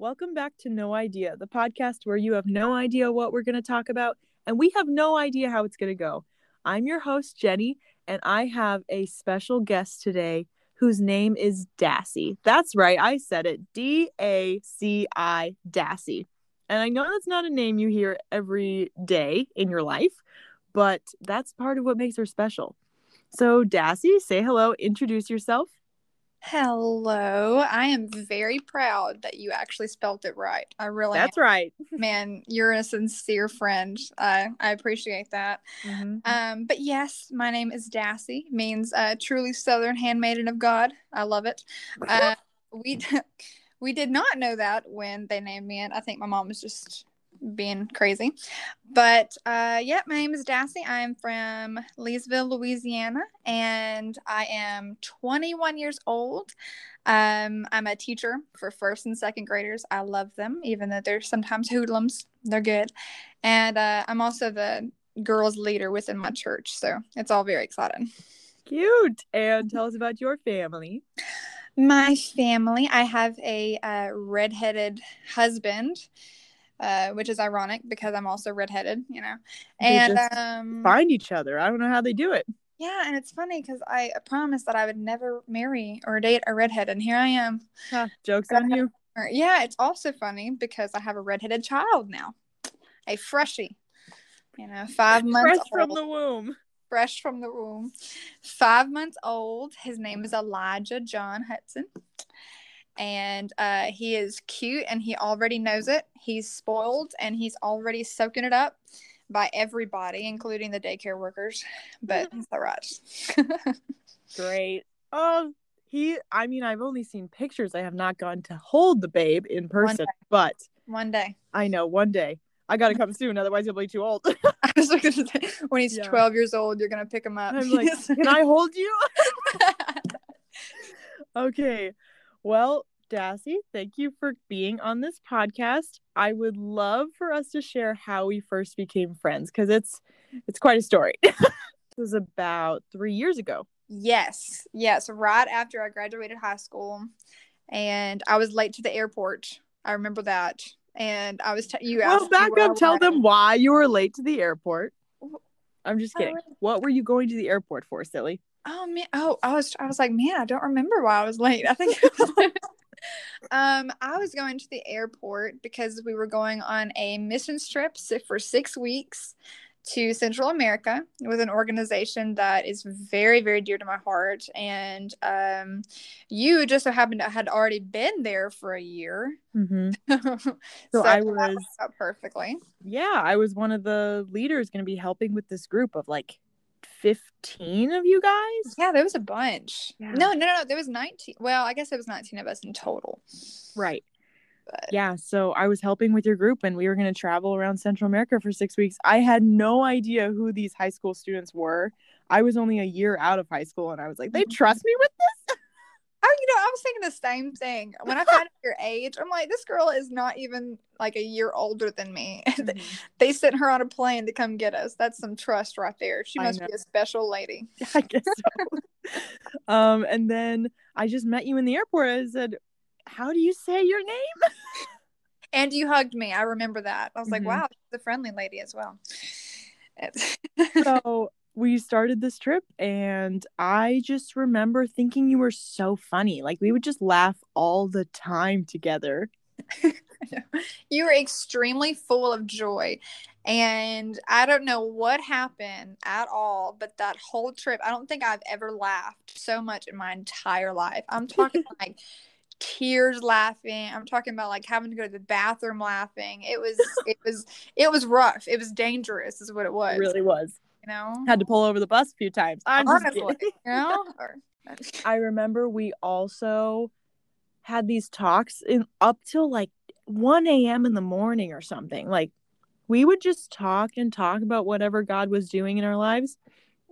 Welcome back to No Idea, the podcast where you have no idea what we're going to talk about and we have no idea how it's going to go. I'm your host, Jenny, and I have a special guest today whose name is Daci. That's right, I said it D A C I, Daci. And I know that's not a name you hear every day in your life, but that's part of what makes her special. So, Daci, say hello, introduce yourself. Hello. I am very proud that you actually spelt it right. I really That's am. right. Man, you're a sincere friend. I I appreciate that. Mhm. Um, but yes, my name is Daci, means uh, truly Southern handmaiden of God. I love it. Uh, we we did not know that when they named me it. I think my mom was just being crazy. But uh, yeah, my name is Daci. I'm from Leesville, Louisiana, and I am 21 years old. Um, I'm a teacher for first and second graders. I love them, even though they're sometimes hoodlums. They're good. And uh, I'm also the girls leader within my church. So it's all very exciting. Cute. And tell us about your family. My family, I have a uh, redheaded husband, uh, which is ironic because I'm also redheaded, you know. And um, Find each other. I don't know how they do it. yeah, and it's funny because I promised that I would never marry or date a redhead, and here I am. Huh, joke's on you. Yeah, it's also funny because I have a redheaded child now, a freshie. You know, five months Fresh from the womb. fresh from the womb. Five months old. His name is Elijah John Hudson. And uh, he is cute and he already knows it. He's spoiled and he's already soaking it up by everybody, including the daycare workers. But it's all right. Great. Oh, he. I mean, I've only seen pictures. I have not gotten to hold the babe in person, but One day. I know one day I gotta come soon. Otherwise, he'll be too old. I was going to say, when he's Yeah. 12 years old, you're to pick him up. I'm like, can I hold you? okay. Well, Daci, thank you for being on this podcast. I would love for us to share how we first became friends because it's it's quite a story. this was about three years ago. Yes, yes, right after I graduated high school, and I was late to the airport. I remember that, and I was t- you Well, asked me back up. Tell them why you were late to the airport. I'm just kidding. What were you going to the airport for, silly? Oh man, oh I was I was like, man, I don't remember why I was late. I think it um I was going to the airport because we were going on a missions trip for six weeks to Central America with an organization that is very very dear to my heart, and um you just so happened to had already been there for a year, Mm-hmm. so, So I was, perfectly. yeah, I was one of the leaders going to be helping with this group of like 15 of you guys. Yeah, there was a bunch. Yeah. No, no, no, there was nineteen. Well, I guess it was nineteen of us in total. Right. But Yeah. So I was helping with your group and we were going to travel around Central America for six weeks. I had no idea who these high school students were. I was only a year out of high school and I was like, they Mhm. trust me with this? You know, I was thinking the same thing. When I found out your age, I'm like, this girl is not even like a year older than me. they sent her on a plane to come get us. That's some trust right there. She must be a special lady. I guess so. um, and then I just met you in the airport. I said, How do you say your name? And you hugged me. I remember that. I was like, Mhm. wow, she's a friendly lady as well. So we started this trip and I just remember thinking you were so funny. Like we would just laugh all the time together. you were extremely full of joy. And I don't know what happened at all, but that whole trip, I don't think I've ever laughed so much in my entire life. I'm talking like tears laughing. I'm talking about like having to go to the bathroom laughing. It was it was it was rough. It was dangerous is what it was. It really was. You know? Had to pull over the bus a few times. I'm just Honestly, kidding. you know? I remember we also had these talks in up till like 1 a.m. in the morning or something. Like we would just talk and talk about whatever God was doing in our lives.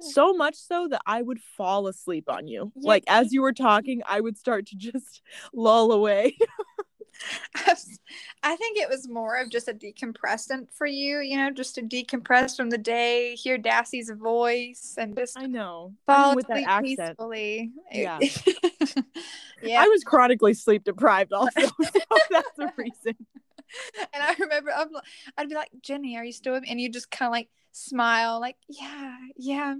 Hmm. So much so that I would fall asleep on you. Yeah. Like as you were talking, I would start to just lull away. I, I think it was more of just a decompressant for you, you know, just to decompress from the day, hear Daci's voice, and just I know. fall Even with that accent. peacefully. Yeah. yeah. I was chronically sleep deprived also. so that's the reason. and I remember I'm, I'd be like, Jenny, are you still with me? And you just kind of like smile, like, yeah, yeah,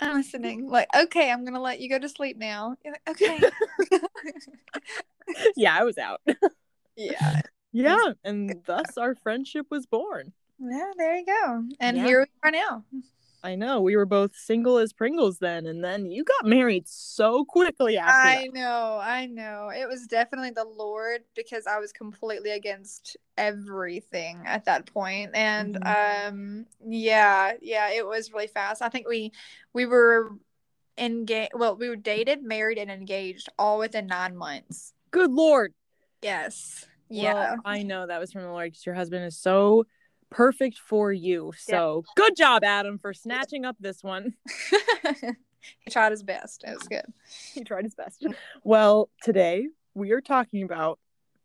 I'm listening. Like, okay, I'm gonna let you go to sleep now. You're like, okay. Yeah, I was out. Yeah. Yeah, and thus our friendship was born. Yeah, there you go. And Yeah. here we are now. I know we were both single as Pringles then, and then you got married so quickly after I that. know, I know. It was definitely the Lord because I was completely against everything at that point. And um yeah, yeah, it was really fast. I think we we were engaged well, we were dated, married, and engaged all within nine months. Good lord. Yes. Well, Yeah. I know that was from the Lord because your husband is so perfect for you. So good job, Adam, for snatching up this one. he tried his best. It was good. he tried his best. Well, today we are talking about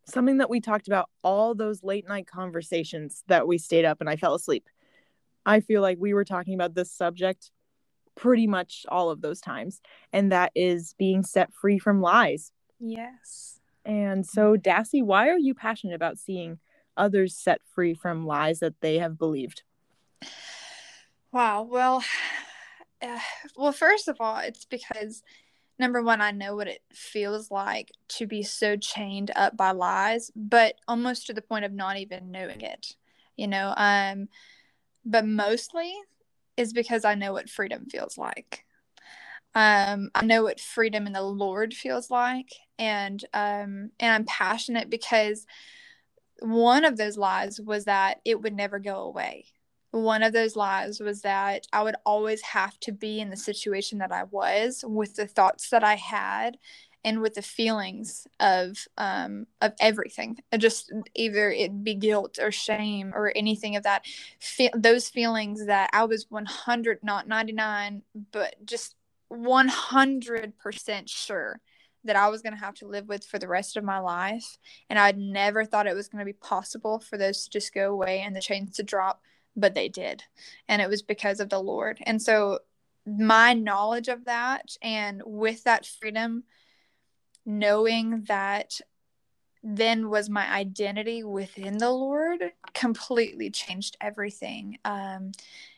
something that we talked about all those late night conversations that we stayed up and I fell asleep. I feel like we were talking about this subject pretty much all of those times, and that is being set free from lies. Yes. And so, Daci, why are you passionate about seeing others set free from lies that they have believed? Wow. Well, uh, well, first of all, it's because number one, I know what it feels like to be so chained up by lies, but almost to the point of not even knowing it. You know, um, but mostly is because I know what freedom feels like. Um, I know what freedom in the Lord feels like, and um, and I'm passionate because one of those lies was that it would never go away. One of those lies was that I would always have to be in the situation that I was with the thoughts that I had and with the feelings of um of everything. Just either it be guilt or shame or anything of that Fe- those feelings that I was 100 not 99 but just 100% sure that I was going to have to live with for the rest of my life and I'd never thought it was going to be possible for those to just go away and the chains to drop but they did. And it was because of the Lord. And so my knowledge of that and with that freedom, knowing that then was my identity within the Lord completely changed everything. Um,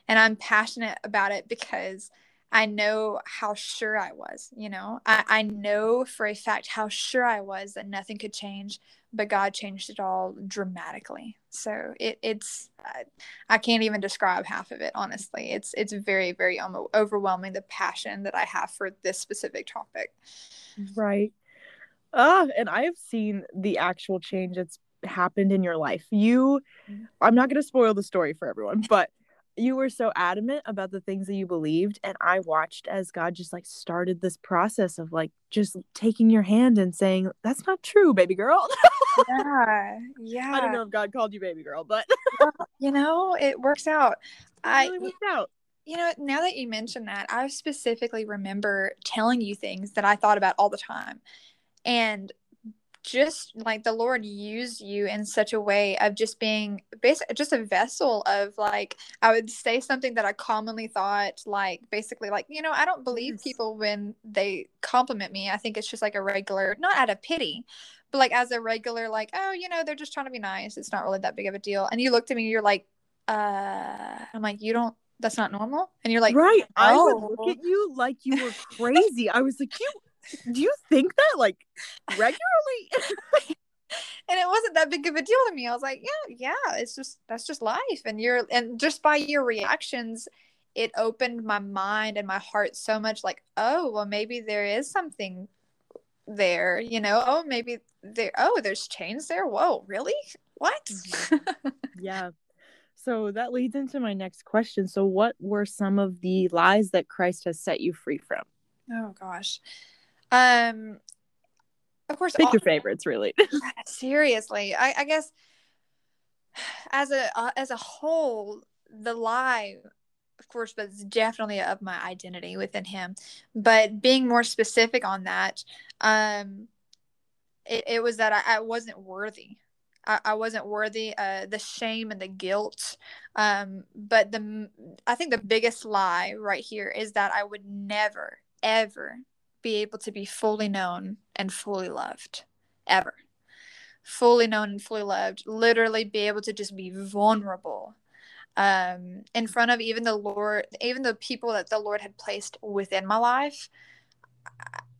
and I'm passionate about it because I know how sure I was, you know, I, I know for a fact how sure I was that nothing could change, but God changed it all dramatically. So it, it's, I, I can't even describe half of it, honestly. It's, it's very, very um, overwhelming the passion that I have for this specific topic. Right. Ah, and I have seen the actual change that's happened in your life. You, I'm not going to spoil the story for everyone, but you were so adamant about the things that you believed. And I watched as God just like started this process of like just taking your hand and saying, That's not true, baby girl. Yeah. Yeah. I don't know if God called you baby girl, but You know, it works out. it I, really worked out. you know, now that you mention that, I specifically remember telling you things that I thought about all the time. And just like the Lord used you in such a way of just being basically just a vessel of like I would say something that I commonly thought like basically like you know I don't believe Yes. people when they compliment me I think it's just like a regular not out of pity but like as a regular like oh you know they're just trying to be nice it's not really that big of a deal and you looked at me you're like uh I'm like you don't that's not normal and you're like right. I would look at you like you were crazy. I was like, You do you think that like regularly? and it wasn't that big of a deal to me. I was like, yeah, yeah, it's just that's just life. And you're and just by your reactions, it opened my mind and my heart so much like, oh, well maybe there is something there, you know. Oh, maybe there oh, there's chains there. Whoa, really? What? Mm-hmm. Yeah. So that leads into my next question. So, what were some of the lies that Christ has set you free from? oh gosh. Um of course Pick all- your favorites, really. seriously I, I guess as a uh, as a whole the lie of course was definitely of my identity within him but being more specific on that um it, it was that I, I wasn't worthy I, I wasn't worthy. Uh, the shame and the guilt. Um, but the I think the biggest lie right here is that I would never ever be able to be fully known and fully loved ever. Fully known and fully loved literally be able to just be vulnerable um, in front of even the lord even the people that the lord had placed within my life.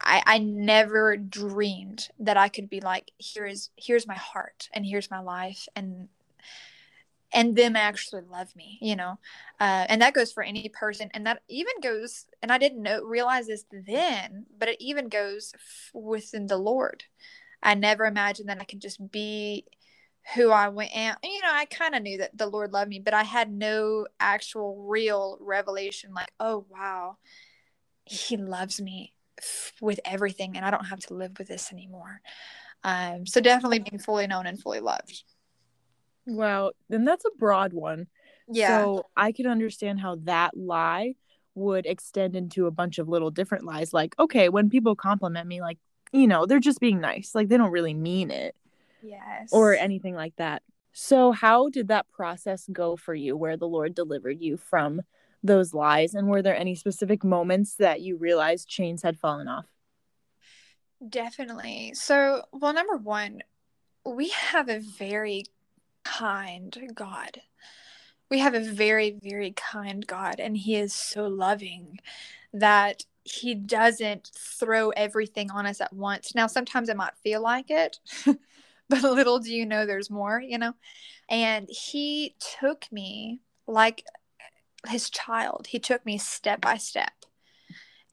I, I never dreamed that I could be like, here is here's my heart and here's my life and and them actually love me, you know. Uh, and that goes for any person, and that even goes. And I didn't know realize this then, but it even goes f- within the Lord. I never imagined that I could just be who I went and you know I kind of knew that the Lord loved me but I had no actual real revelation like oh wow he loves me with everything and I don't have to live with this anymore. Um, so definitely being fully known and fully loved. Wow. then that's a broad one. Yeah. So I can understand how that lie would extend into a bunch of little different lies. Like, okay, when people compliment me, like, you know, they're just being nice. Like, they don't really mean it. Yes. Or anything like that. So, how did that process go for you where the Lord delivered you from those lies? And were there any specific moments that you realized chains had fallen off? Definitely. So, well, number one, we have a very kind God. We have a very, very kind God, and He is so loving that He doesn't throw everything on us at once. Now, sometimes it might feel like it, but little do you know there's more, you know? And He took me like his child. He took me step by step.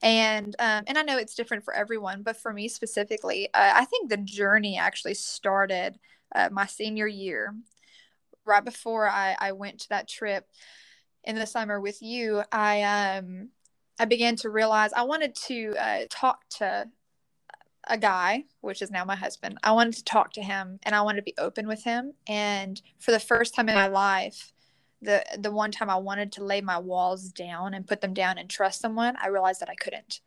And um, and I know it's different for everyone, but for me specifically, uh, I think the journey actually started uh, my senior year, right before I, I went to that trip in the summer with you. I um I began to realize I wanted to uh, talk to a guy, which is now my husband. I wanted to talk to him and I wanted to be open with him. And for the first time in my life, the the one time I wanted to lay my walls down and put them down and trust someone, I realized that I couldn't.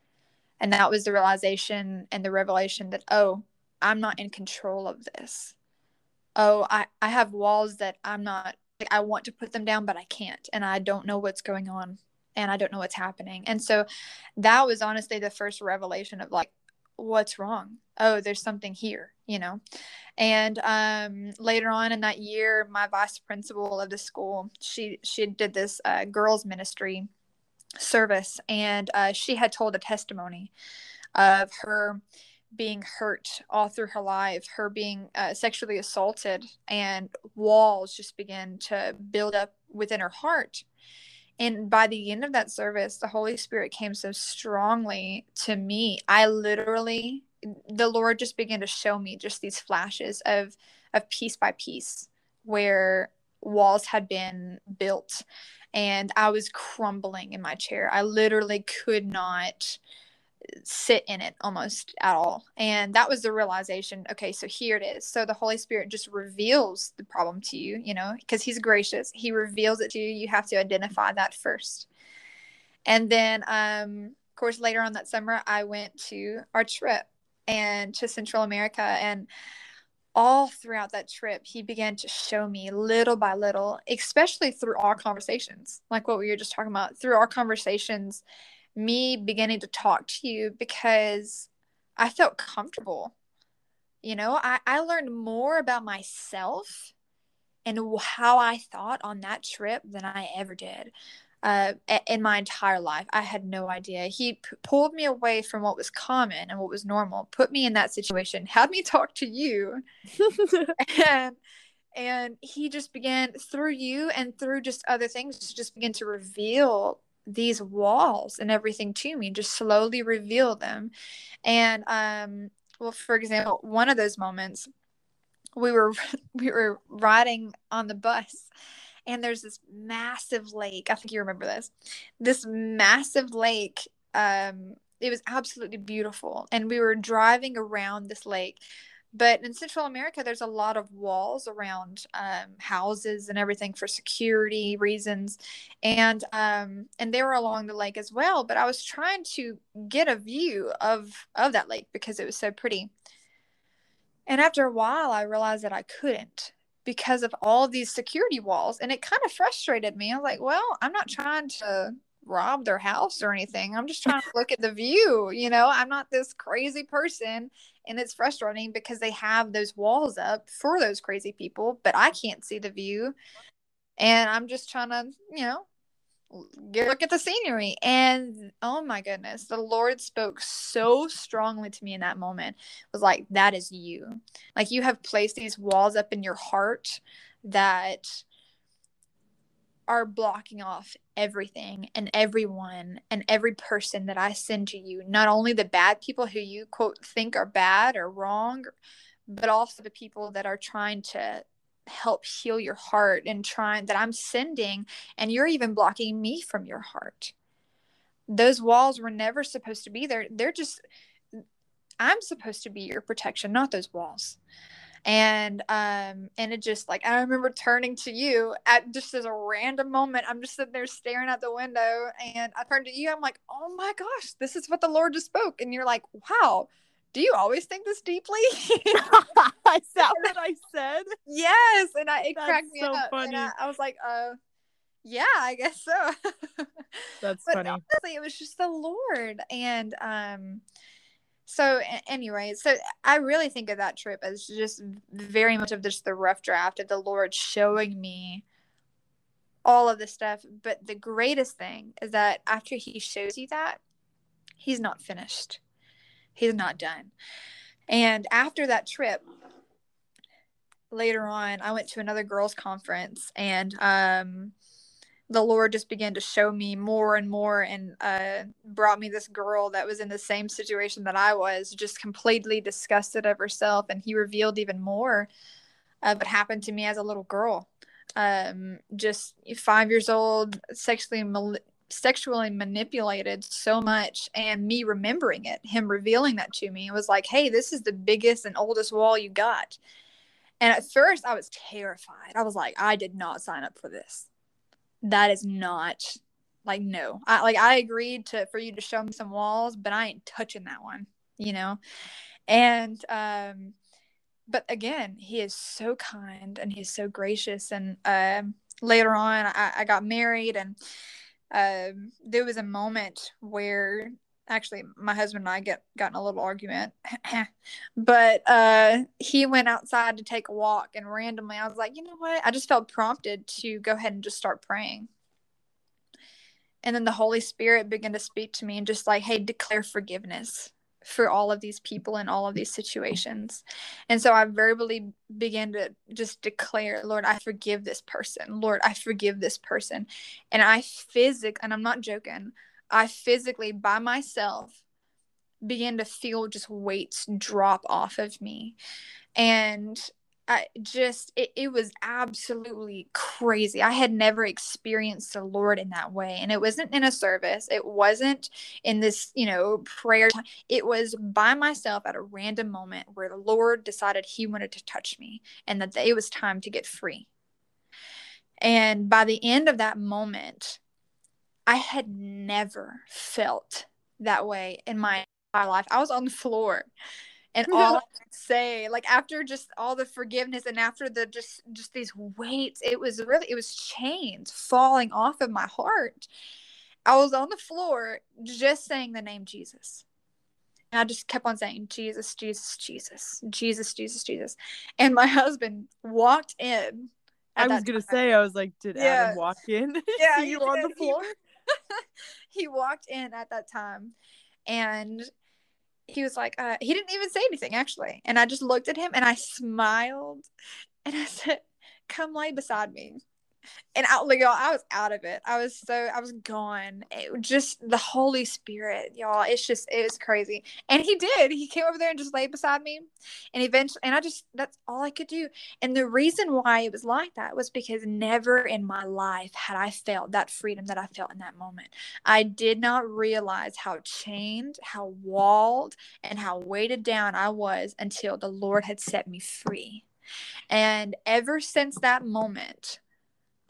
And that was the realization and the revelation that oh, I'm not in control of this. Oh, I I have walls that I'm not like, I want to put them down but I can't and I don't know what's going on and I don't know what's happening. And so that was honestly the first revelation of like what's wrong? Oh, there's something here, you know. And um, later on in that year, my vice principal of the school, she she did this uh, girls ministry service, and uh, she had told a testimony of her being hurt all through her life, her being uh, sexually assaulted, and walls just began to build up within her heart. And by the end of that service, the Holy Spirit came so strongly to me. I literally, the Lord just began to show me just these flashes of, of piece by piece where walls had been built and I was crumbling in my chair. I literally could not sit in it almost at all. And that was the realization okay, so here it is. So the Holy Spirit just reveals the problem to you, you know, because He's gracious. He reveals it to you. You have to identify that first. And then, um, of course, later on that summer, I went to our trip and to Central America. And all throughout that trip, he began to show me little by little, especially through our conversations, like what we were just talking about, through our conversations me beginning to talk to you because I felt comfortable. You know, I, I learned more about myself and how I thought on that trip than I ever did uh, in my entire life. I had no idea. He p- pulled me away from what was common and what was normal, put me in that situation, had me talk to you, and and he just began through you and through just other things to just begin to reveal these walls and everything to me just slowly reveal them. And um well for example one of those moments we were we were riding on the bus and there's this massive lake. I think you remember this. This massive lake um it was absolutely beautiful. And we were driving around this lake but in Central America, there's a lot of walls around um, houses and everything for security reasons, and um, and they were along the lake as well. But I was trying to get a view of of that lake because it was so pretty. And after a while, I realized that I couldn't because of all these security walls. And it kind of frustrated me. I was like, well, I'm not trying to rob their house or anything. I'm just trying to look at the view. You know, I'm not this crazy person. And it's frustrating because they have those walls up for those crazy people, but I can't see the view. And I'm just trying to, you know, get look at the scenery and oh my goodness the lord spoke so strongly to me in that moment it was like that is you like you have placed these walls up in your heart that are blocking off everything and everyone and every person that I send to you. Not only the bad people who you quote think are bad or wrong, but also the people that are trying to help heal your heart and trying that I'm sending, and you're even blocking me from your heart. Those walls were never supposed to be there. They're just, I'm supposed to be your protection, not those walls. And um, and it just like I remember turning to you at just as a random moment. I'm just sitting there staring out the window, and I turned to you. I'm like, oh my gosh, this is what the Lord just spoke. And you're like, wow, do you always think this deeply? is that what I said? Yes, and I it That's cracked me so up. Funny. And I, I, was like, uh, yeah, I guess so. That's but funny. Honestly, it was just the Lord, and um, so anyway, so I really think of that trip as just very much of just the rough draft of the Lord showing me all of this stuff. But the greatest thing is that after He shows you that, He's not finished he's not done. And after that trip, later on, I went to another girls' conference and um, the Lord just began to show me more and more and uh, brought me this girl that was in the same situation that I was, just completely disgusted of herself. And He revealed even more of what happened to me as a little girl. Um, just five years old, sexually sexually manipulated so much and me remembering it him revealing that to me it was like hey this is the biggest and oldest wall you got and at first i was terrified i was like i did not sign up for this that is not like no. I like i agreed to for you to show me some walls but i ain't touching that one you know? And um but again he is so kind and he's so gracious. And um later on I, I got married and um, there was a moment where actually my husband and I get got in a little argument, but uh, he went outside to take a walk, and randomly I was like, you know what? I just felt prompted to go ahead and just start praying. And then the Holy Spirit began to speak to me and just like, hey, declare forgiveness for all of these people in all of these situations. And so I verbally began to just declare, Lord, I forgive this person. Lord, I forgive this person. And I physic and I'm not joking, I physically by myself began to feel just weights drop off of me. And I just it, it was absolutely crazy. I had never experienced the Lord in that way. And it wasn't in a service. It wasn't in this, you know, prayer time. It was by myself at a random moment where the Lord decided he wanted to touch me and that it was time to get free. And by the end of that moment, I had never felt that way in my, life. I was on the floor and all I could say, like after just all the forgiveness and after the just just these weights, it was really it was chains falling off of my heart. I was on the floor just saying the name Jesus. And I just kept on saying, Jesus, Jesus, Jesus, Jesus, Jesus, Jesus. And my husband walked in. I was going to say, I was like, did yeah. Adam walk in? Yeah. you on the floor? He, walked in at that time. And he was like, uh, he didn't even say anything actually. And I just looked at him and I smiled and I said, come lay beside me and out like y'all i was out of it. I was so i was gone. It, just the holy spirit y'all it's just it was crazy. And he did. He came over there and just laid beside me. And eventually and i just that's all i could do. And the reason why it was like that was because never in my life had i felt that freedom that i felt in that moment. I did not realize how chained how walled and how weighted down i was until the lord had set me free. And ever since that moment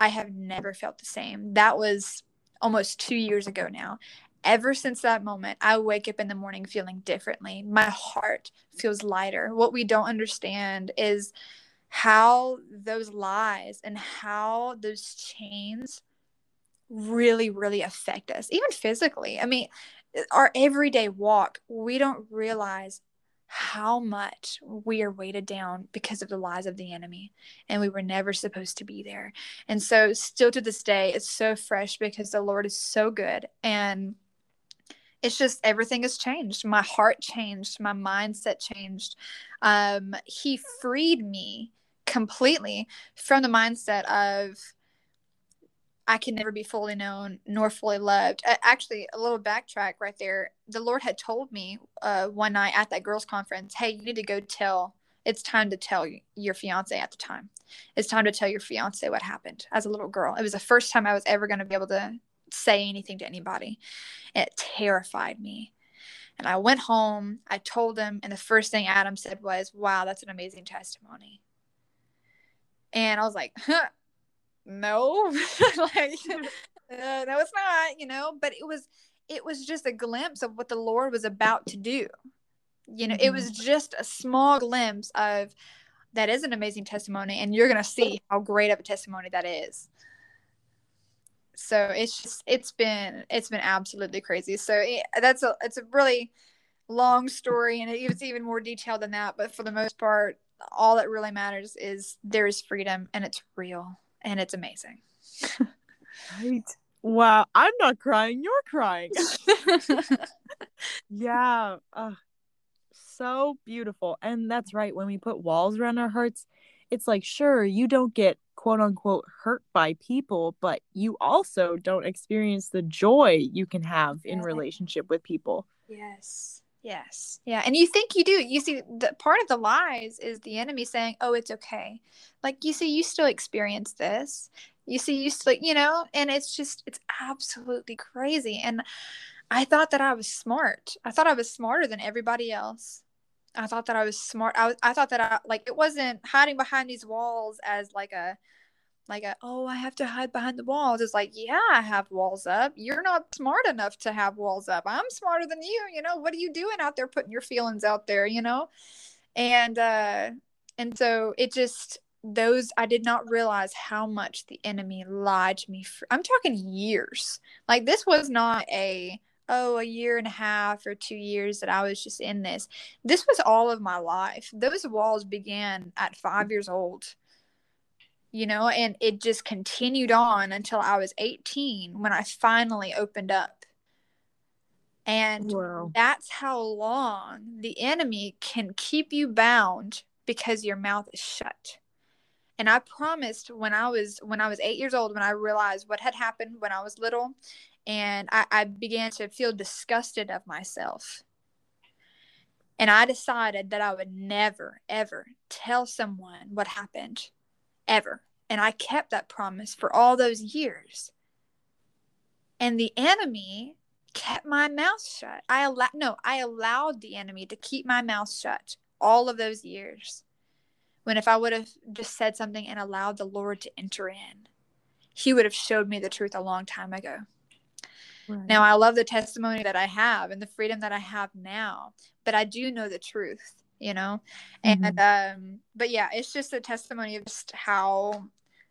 I have never felt the same. That was almost two years ago now. ever since that moment, I wake up in the morning feeling differently. My heart feels lighter. What we don't understand is how those lies and how those chains really, really affect us, even physically. I mean, our everyday walk, we don't realize how much we are weighted down because of the lies of the enemy and we were never supposed to be there. And so still to this day it's so fresh because the lord is so good and it's just everything has changed. My heart changed. My mindset changed. Um, he freed me completely from the mindset of I can never be fully known nor fully loved. Uh, actually, a little backtrack right there. The Lord had told me uh, one night at that girls' conference, "Hey, you need to go tell. It's time to tell your fiance at the time. It's time to tell your fiance what happened as a little girl. It was the first time I was ever going to be able to say anything to anybody. It terrified me. And I went home. I told him, and the first thing Adam said was, "Wow, that's an amazing testimony." And I was like, huh, no like uh, no it's not you know but it was it was just a glimpse of what the lord was about to do. You know it was mm-hmm. just a small glimpse of that is an amazing testimony and you're going to see how great of a testimony that is. So it's just it's been it's been absolutely crazy. So it, that's a it's a really long story and it's even more detailed than that but for the most part all that really matters is there is freedom and it's real and it's amazing. right. Wow. I'm not crying. You're crying. yeah. Uh, so beautiful. And that's right. When we put walls around our hearts, it's like, sure, you don't get quote unquote hurt by people, but you also don't experience the joy you can have in relationship with people. Yes. Yes. Yeah. And you think you do. You see, the part of the lies is the enemy saying, oh, it's okay. Like, you see, you still experience this. You see, you still, you know, and it's just, it's absolutely crazy. And I thought that I was smart. I thought I was smarter than everybody else. I thought that I was smart. I, was, I thought that I, like, it wasn't hiding behind these walls as like a, like a, oh i have to hide behind the walls. It's like yeah i have walls up. You're not smart enough to have walls up. I'm smarter than you you know? What are you doing out there putting your feelings out there you know? And uh and so it just those i did not realize how much the enemy lied to me for i'm talking years. Like this was not a oh a year and a half or two years that i was just in this. This was all of my life. Those walls began at five years old you know, and it just continued on until I was 18 when I finally opened up. And wow. that's how long the enemy can keep you bound because your mouth is shut. And I promised when I was when I was eight years old, when I realized what had happened when I was little, and I, I began to feel disgusted of myself. And I decided that I would never, ever tell someone what happened ever. And I kept that promise for all those years. And the enemy kept my mouth shut. I allowed no, I allowed the enemy to keep my mouth shut all of those years. When if I would have just said something and allowed the Lord to enter in, he would have showed me the truth a long time ago. Right. Now I love the testimony that I have and the freedom that I have now, but I do know the truth you know? Mm-hmm. and um but yeah it's just a testimony of just how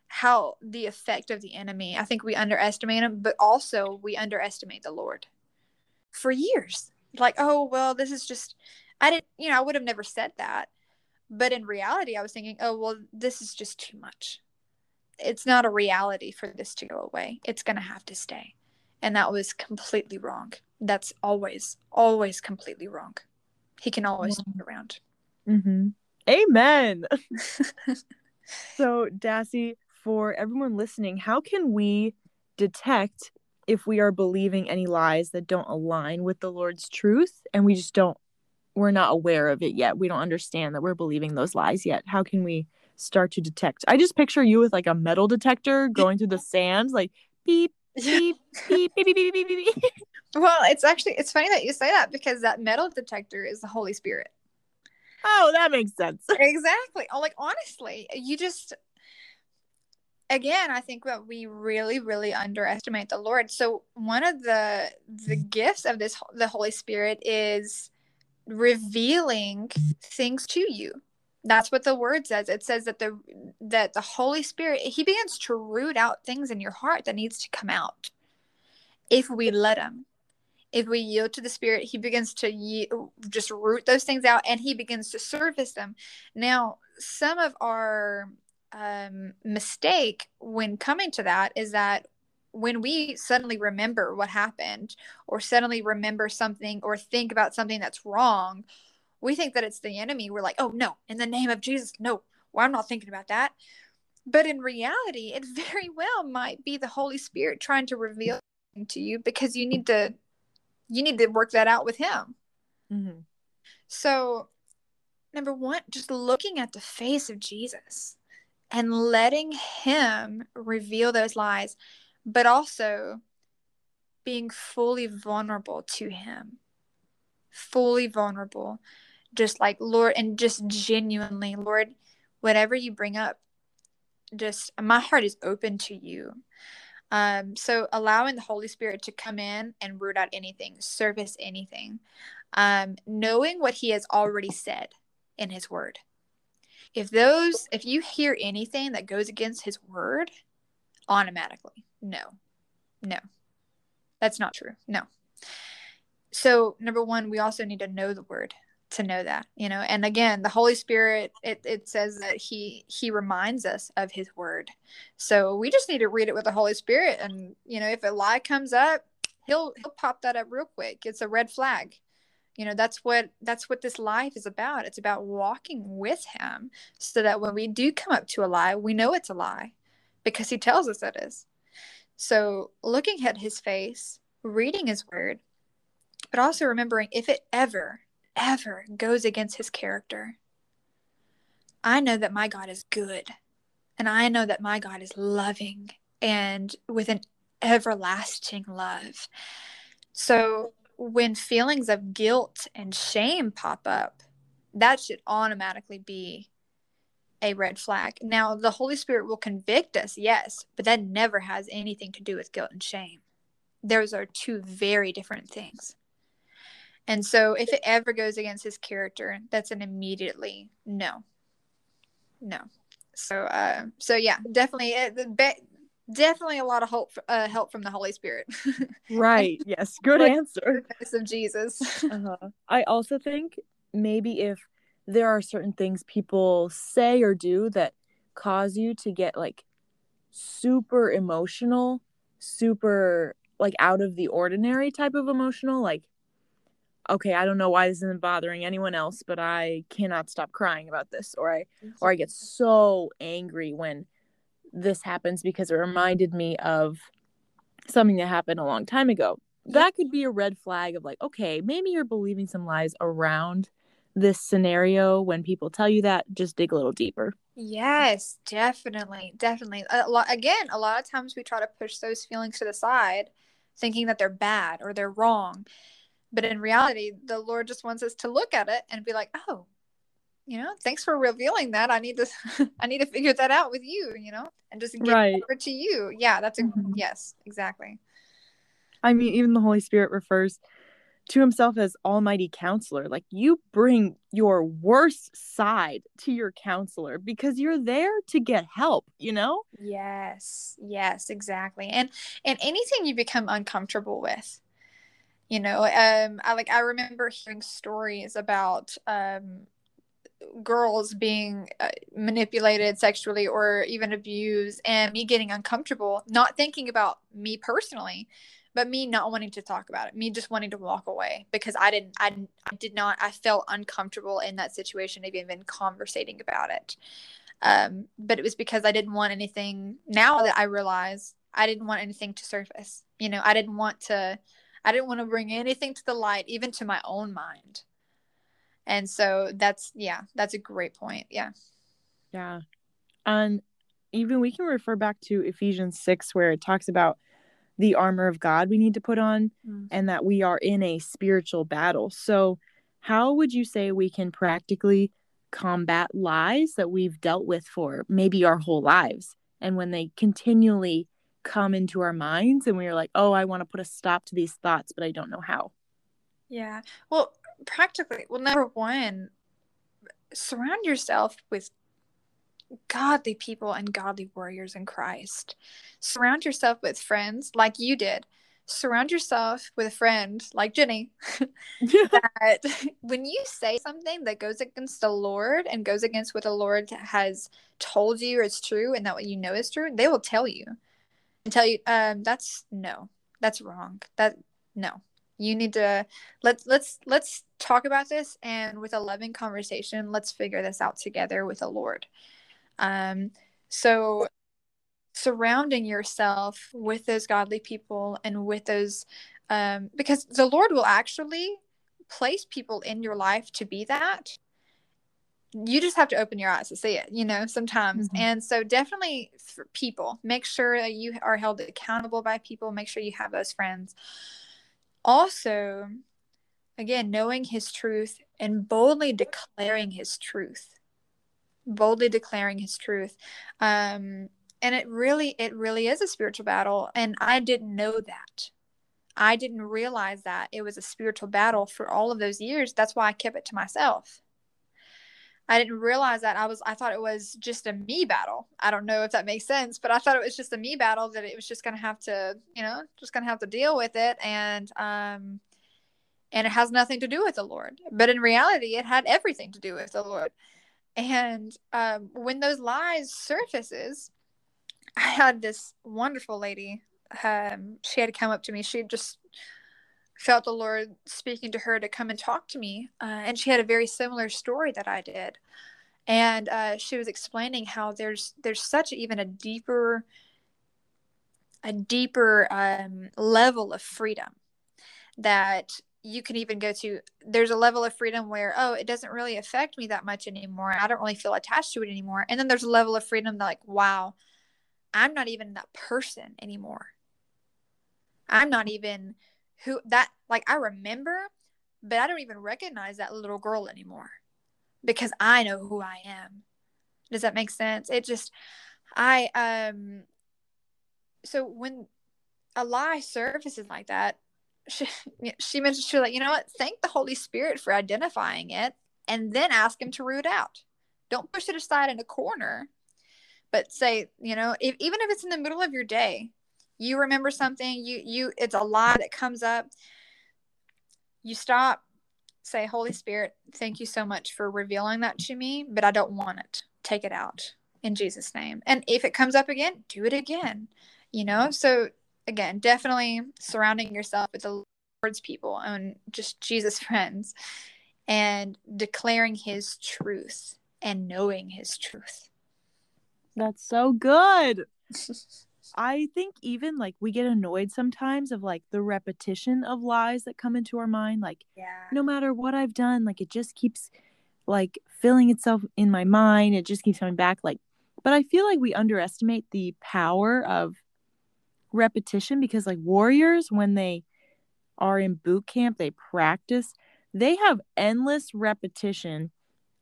how the effect of the enemy i think we underestimate him but also we underestimate the lord for years. Like oh well this is just i didn't you know i would have never said that. But in reality i was thinking oh well this is just too much. It's not a reality for this to go away. It's going to have to stay. And that was completely wrong. That's always always completely wrong he can always turn around. Mm-hmm. Amen. so, Daci, for everyone listening, how can we detect if we are believing any lies that don't align with the Lord's truth and we just don't, we're not aware of it yet? We don't understand that we're believing those lies yet. How can we start to detect? I just picture you with like a metal detector going through the sand, like beep, beep, beep, beep, beep, beep, beep, beep. Well, it's actually it's funny that you say that because that metal detector is the Holy Spirit. Oh, that makes sense. exactly. Oh, like honestly, you just again, I think that we really, really underestimate the Lord. So one of the the gifts of this the Holy Spirit is revealing things to you. That's what the word says. It says that the that the Holy Spirit he begins to root out things in your heart that needs to come out if we let him. If we yield to the Spirit, he begins to ye- just root those things out and he begins to surface them. Now, some of our um, mistake when coming to that is that when we suddenly remember what happened or suddenly remember something or think about something that's wrong, we think that it's the enemy. We're like, oh no, in the name of Jesus, no, well, I'm not thinking about that. But in reality, it very well might be the Holy Spirit trying to reveal to you because you need to you need to work that out with him. Mm-hmm. So, number one, just looking at the face of Jesus and letting him reveal those lies, but also being fully vulnerable to him. Fully vulnerable. Just like, Lord, and just genuinely, Lord, whatever you bring up, just my heart is open to you. Um, so allowing the Holy Spirit to come in and root out anything, service anything, um, knowing what He has already said in His Word. If those if you hear anything that goes against his word automatically no no. That's not true no. So number one we also need to know the word to know that you know and again the holy spirit it, it says that he he reminds us of his word. So we just need to read it with the holy spirit and you know if a lie comes up he'll he'll pop that up real quick. It's a red flag. You know that's what that's what this life is about. It's about walking with him so that when we do come up to a lie we know it's a lie because he tells us it is. So looking at his face reading his word but also remembering if it ever ever goes against his character i know that my god is good and i know that my god is loving and with an everlasting love so when feelings of guilt and shame pop up, that should automatically be a red flag. Now, the Holy Spirit will convict us, yes, but that never has anything to do with guilt and shame. Those are two very different things. And so, if it ever goes against his character, that's an immediately no. No. So, uh, so yeah, definitely. Be- definitely a lot of help uh, help from the Holy Spirit. right. Yes. Good like answer. Of Jesus. uh-huh. I also think maybe if there are certain things people say or do that cause you to get like super emotional, super like out of the ordinary type of emotional, like okay, I don't know why this isn't bothering anyone else, but I cannot stop crying about this or I or I get so angry when this happens because it reminded me of something that happened a long time ago. That could be a red flag of like, okay, maybe you're believing some lies around this scenario when people tell you that just dig a little deeper. Yes definitely definitely. A lot again a lot of times we try to push those feelings to the side thinking that they're bad or they're wrong but in reality the lord just wants us to look at it and be like oh you know thanks for revealing that. I need to i need to figure that out with you you know and just give right. it over to you. Yeah that's a mm-hmm. yes exactly. I mean even the holy spirit refers to himself as almighty counselor. Like you bring your worst side to your counselor because you're there to get help you know? Yes yes exactly. And and anything you become uncomfortable with you know um i like i remember hearing stories about um girls being uh, manipulated sexually or even abused and me getting uncomfortable not thinking about me personally but me not wanting to talk about it me just wanting to walk away because i didn't i, I did not i felt uncomfortable in that situation even conversating about it. Um, but it was because i didn't want anything now that i realize i didn't want anything to surface you know i didn't want to i didn't want to bring anything to the light even to my own mind. And so that's yeah that's a great point yeah. Yeah. And even we can refer back to ephesians 6 where it talks about the armor of god we need to put on mm-hmm. and that we are in a spiritual battle. So how would you say we can practically combat lies that we've dealt with for maybe our whole lives? And when they continually come into our minds and we're like, oh, I want to put a stop to these thoughts, but I don't know how. Yeah. Well, practically, well, number one, surround yourself with godly people and godly warriors in Christ. Surround yourself with friends like you did. Surround yourself with a friend like Jenny that when you say something that goes against the Lord and goes against what the Lord has told you is true and that what you know is true, they will tell you and tell you um that's no. That's wrong. That no you need to let's let's let's talk about this and with a loving conversation let's figure this out together with the lord um so surrounding yourself with those godly people and with those um because the lord will actually place people in your life to be that you just have to open your eyes to see it you know sometimes mm-hmm. and so definitely for people make sure that you are held accountable by people make sure you have those friends also, again, knowing his truth and boldly declaring his truth. Boldly declaring his truth. Um, and it really, it really is a spiritual battle. And I didn't know that. I didn't realize that it was a spiritual battle for all of those years. That's why I kept it to myself. I didn't realize that I was I thought it was just a me battle. I don't know if that makes sense, but I thought it was just a me battle that it was just to have to, you know, just to have to deal with it and um and it has nothing to do with the Lord. But in reality, it had everything to do with the Lord. And um when those lies surfaces, I had this wonderful lady um she had come up to me. She just felt the Lord speaking to her to come and talk to me. Uh, and she had a very similar story that I did. And uh, she was explaining how there's there's such even a deeper a deeper um, level of freedom that you can even go to there's a level of freedom where oh it doesn't really affect me that much anymore i don't really feel attached to it anymore and then there's a level of freedom that like wow i'm not even that person anymore i'm not even who that like I remember, but I don't even recognize that little girl anymore because I know who I am. Does that make sense? It just I um so when a lie surfaces like that, she she mentioned she like, you know what? Thank the Holy Spirit for identifying it and then ask him to root out. Don't push it aside in a corner, but say, you know, if, even if it's in the middle of your day, you remember something you you it's a lie that comes up. You stop say holy spirit thank you so much for revealing that to me but i don't want it. Take it out in jesus name. And if it comes up again do it again you know? So again definitely surrounding yourself with the lord's people and just jesus friends and declaring his truth and knowing his truth. That's so good I think even like we get annoyed sometimes of like the repetition of lies that come into our mind. Like, yeah. no matter what I've done, like it just keeps like filling itself in my mind. It just keeps coming back. Like, but I feel like we underestimate the power of repetition because like warriors, when they are in boot camp, they practice, they have endless repetition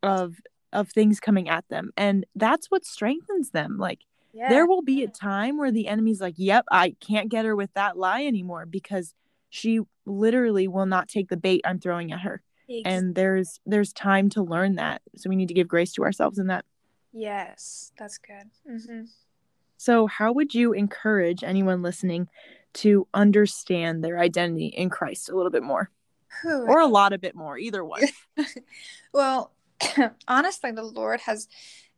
of of things coming at them and that's what strengthens them like yeah. there will be a time where the enemy's like, yep, I can't get her with that lie anymore because she literally will not take the bait I'm throwing at her. Exactly. And there's there's time to learn that. So we need to give grace to ourselves in that. Yes, that's good. Mm-hmm. So, how would you encourage anyone listening to understand their identity in Christ a little bit more? Or a lot a bit more, either one. well, honestly, the Lord has,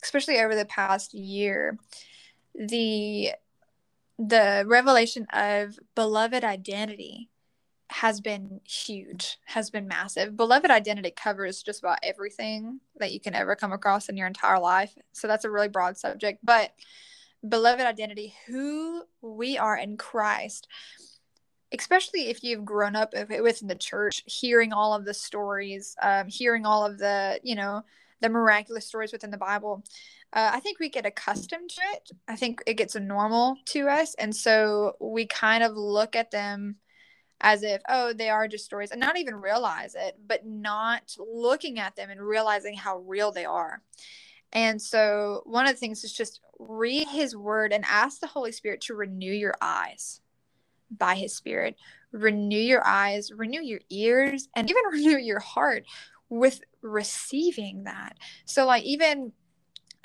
especially over the past year, the the revelation of beloved identity has been huge, has been massive. Beloved identity covers just about everything that you can ever come across in your entire life. So that's a really broad subject. But beloved identity, who we are in Christ, especially if you've grown up within the church, hearing all of the stories, um, hearing all of the, you know, the miraculous stories within the Bible uh, I think we get accustomed to it. I think it gets normal to us. And so we kind of look at them as if, oh, they are just stories and not even realize it, but not looking at them and realizing how real they are. And so, one of the things is just read his word and ask the Holy Spirit to renew your eyes by his spirit. Renew your eyes, renew your ears, and even renew your heart with receiving that. So, like, even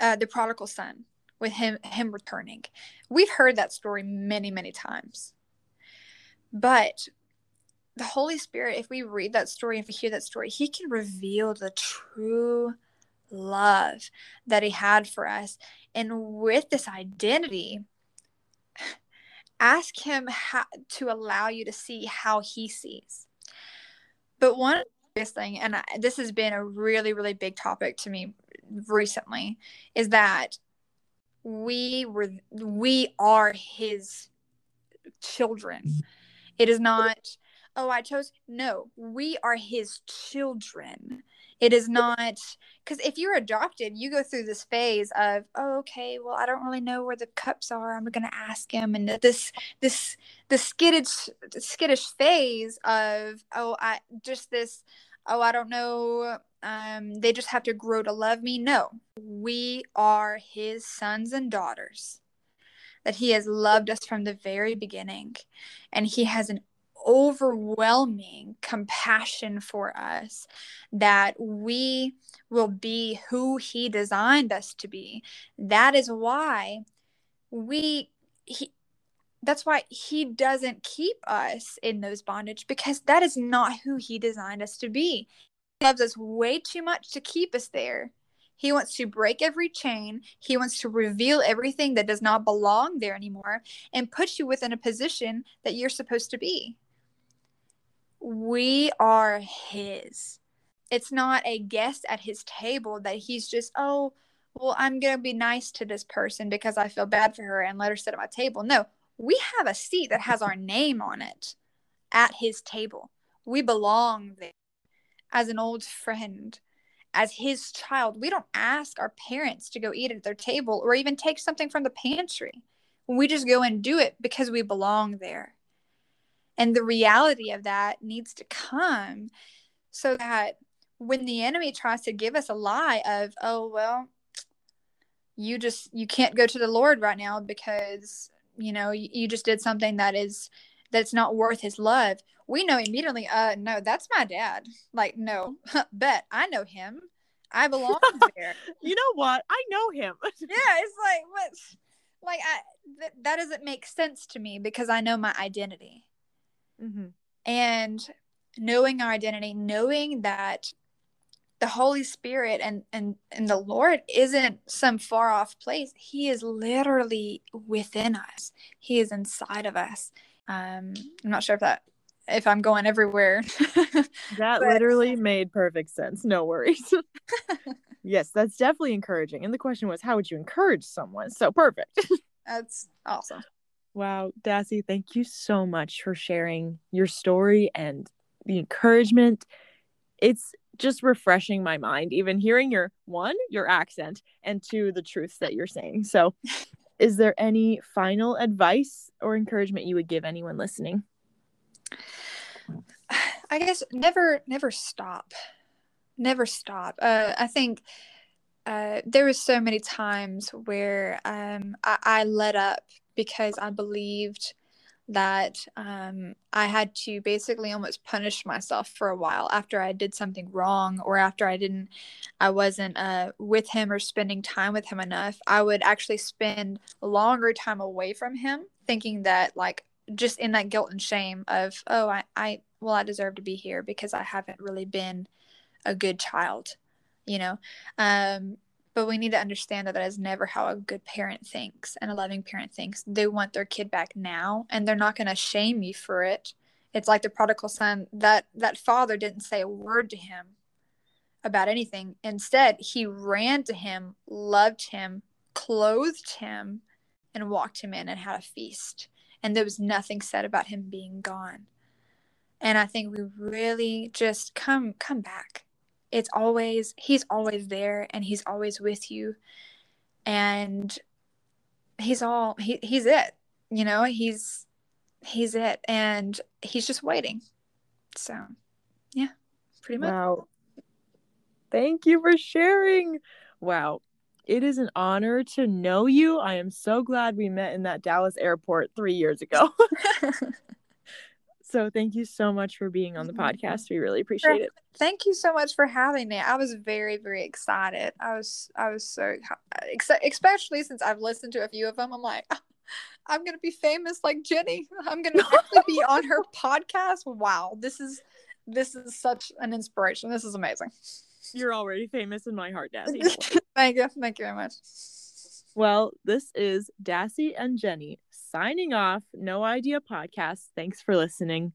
uh, the prodigal son with him him returning we've heard that story many many times. But the holy spirit if we read that story if we hear that story he can reveal the true love that he had for us. And with this identity ask him how, to allow you to see how he sees. But one biggest thing and I, this has been a really really big topic to me recently is that we were we are his children. It is not oh i chose no we are his children it is not because if you're adopted you go through this phase of oh, okay well i don't really know where the cups are i'm gonna ask him and this this the skittish skittish phase of oh i just this oh i don't know um, they just have to grow to love me. No, we are his sons and daughters. That he has loved us from the very beginning. And he has an overwhelming compassion for us that we will be who he designed us to be. That is why we, he, that's why he doesn't keep us in those bondage because that is not who he designed us to be he loves us way too much to keep us there. He wants to break every chain. He wants to reveal everything that does not belong there anymore and put you within a position that you're supposed to be. We are His. It's not a guest at His table that He's just, oh, well, I'm going to be nice to this person because I feel bad for her and let her sit at my table. No, we have a seat that has our name on it at His table. We belong there as an old friend, as his child. We don't ask our parents to go eat at their table or even take something from the pantry. We just go and do it because we belong there. And the reality of that needs to come so that when the enemy tries to give us a lie of, oh, well, you just you can't go to the lord right now because you know you, you just did something that is that's not worth his love we know immediately, uh, no, that's my dad. Like, no, bet I know him. I belong there. you know what? I know him. yeah, it's like what, like I th- that doesn't make sense to me because I know my identity, mm-hmm. and knowing our identity, knowing that the Holy Spirit and and and the Lord isn't some far off place. He is literally within us. He is inside of us. Um, I'm not sure if that if I'm going everywhere. that but... literally made perfect sense. No worries. yes, that's definitely encouraging. And the question was, how would you encourage someone? So perfect. that's awesome. Wow, Daci, thank you so much for sharing your story and the encouragement. It's just refreshing my mind, even hearing your one, your accent, and two, the truths that you're saying. So, is there any final advice or encouragement you would give anyone listening? I guess never never stop. Never stop. Uh, I think uh, there was so many times where um, I, I let up because I believed that um, I had to basically almost punish myself for a while after I did something wrong or after I didn't, I wasn't uh, with him or spending time with him enough. I would actually spend longer time away from him, thinking that like just in that guilt and shame of oh I, I well i deserve to be here because i haven't really been a good child you know um but we need to understand that that is never how a good parent thinks and a loving parent thinks. They want their kid back now and they're not going to shame you for it. It's like the prodigal son that that father didn't say a word to him about anything. Instead he ran to him loved him clothed him and walked him in and had a feast. And there was nothing said about him being gone. And i think we really just come come back it's always he's always there and he's always with you. And he's all he, he's it you know he's he's it. And he's just waiting. So yeah pretty much. Wow. Thank you for sharing. Wow. It is an honor to know you. I am so glad we met in that Dallas airport three years ago. so thank you so much for being on the mm-hmm. podcast. We really appreciate it. Thank you so much for having me. I was very, very excited. I was, I was so, especially since I've listened to a few of them. I'm like, I'm gonna be famous like Jenny. I'm gonna be on her podcast. Wow, this is, this is such an inspiration. This is amazing. You're already famous in my heart, Daci. Thank you. Thank you very much. Well, this is Daci and Jenny signing off. No Idea Podcast. Thanks for listening.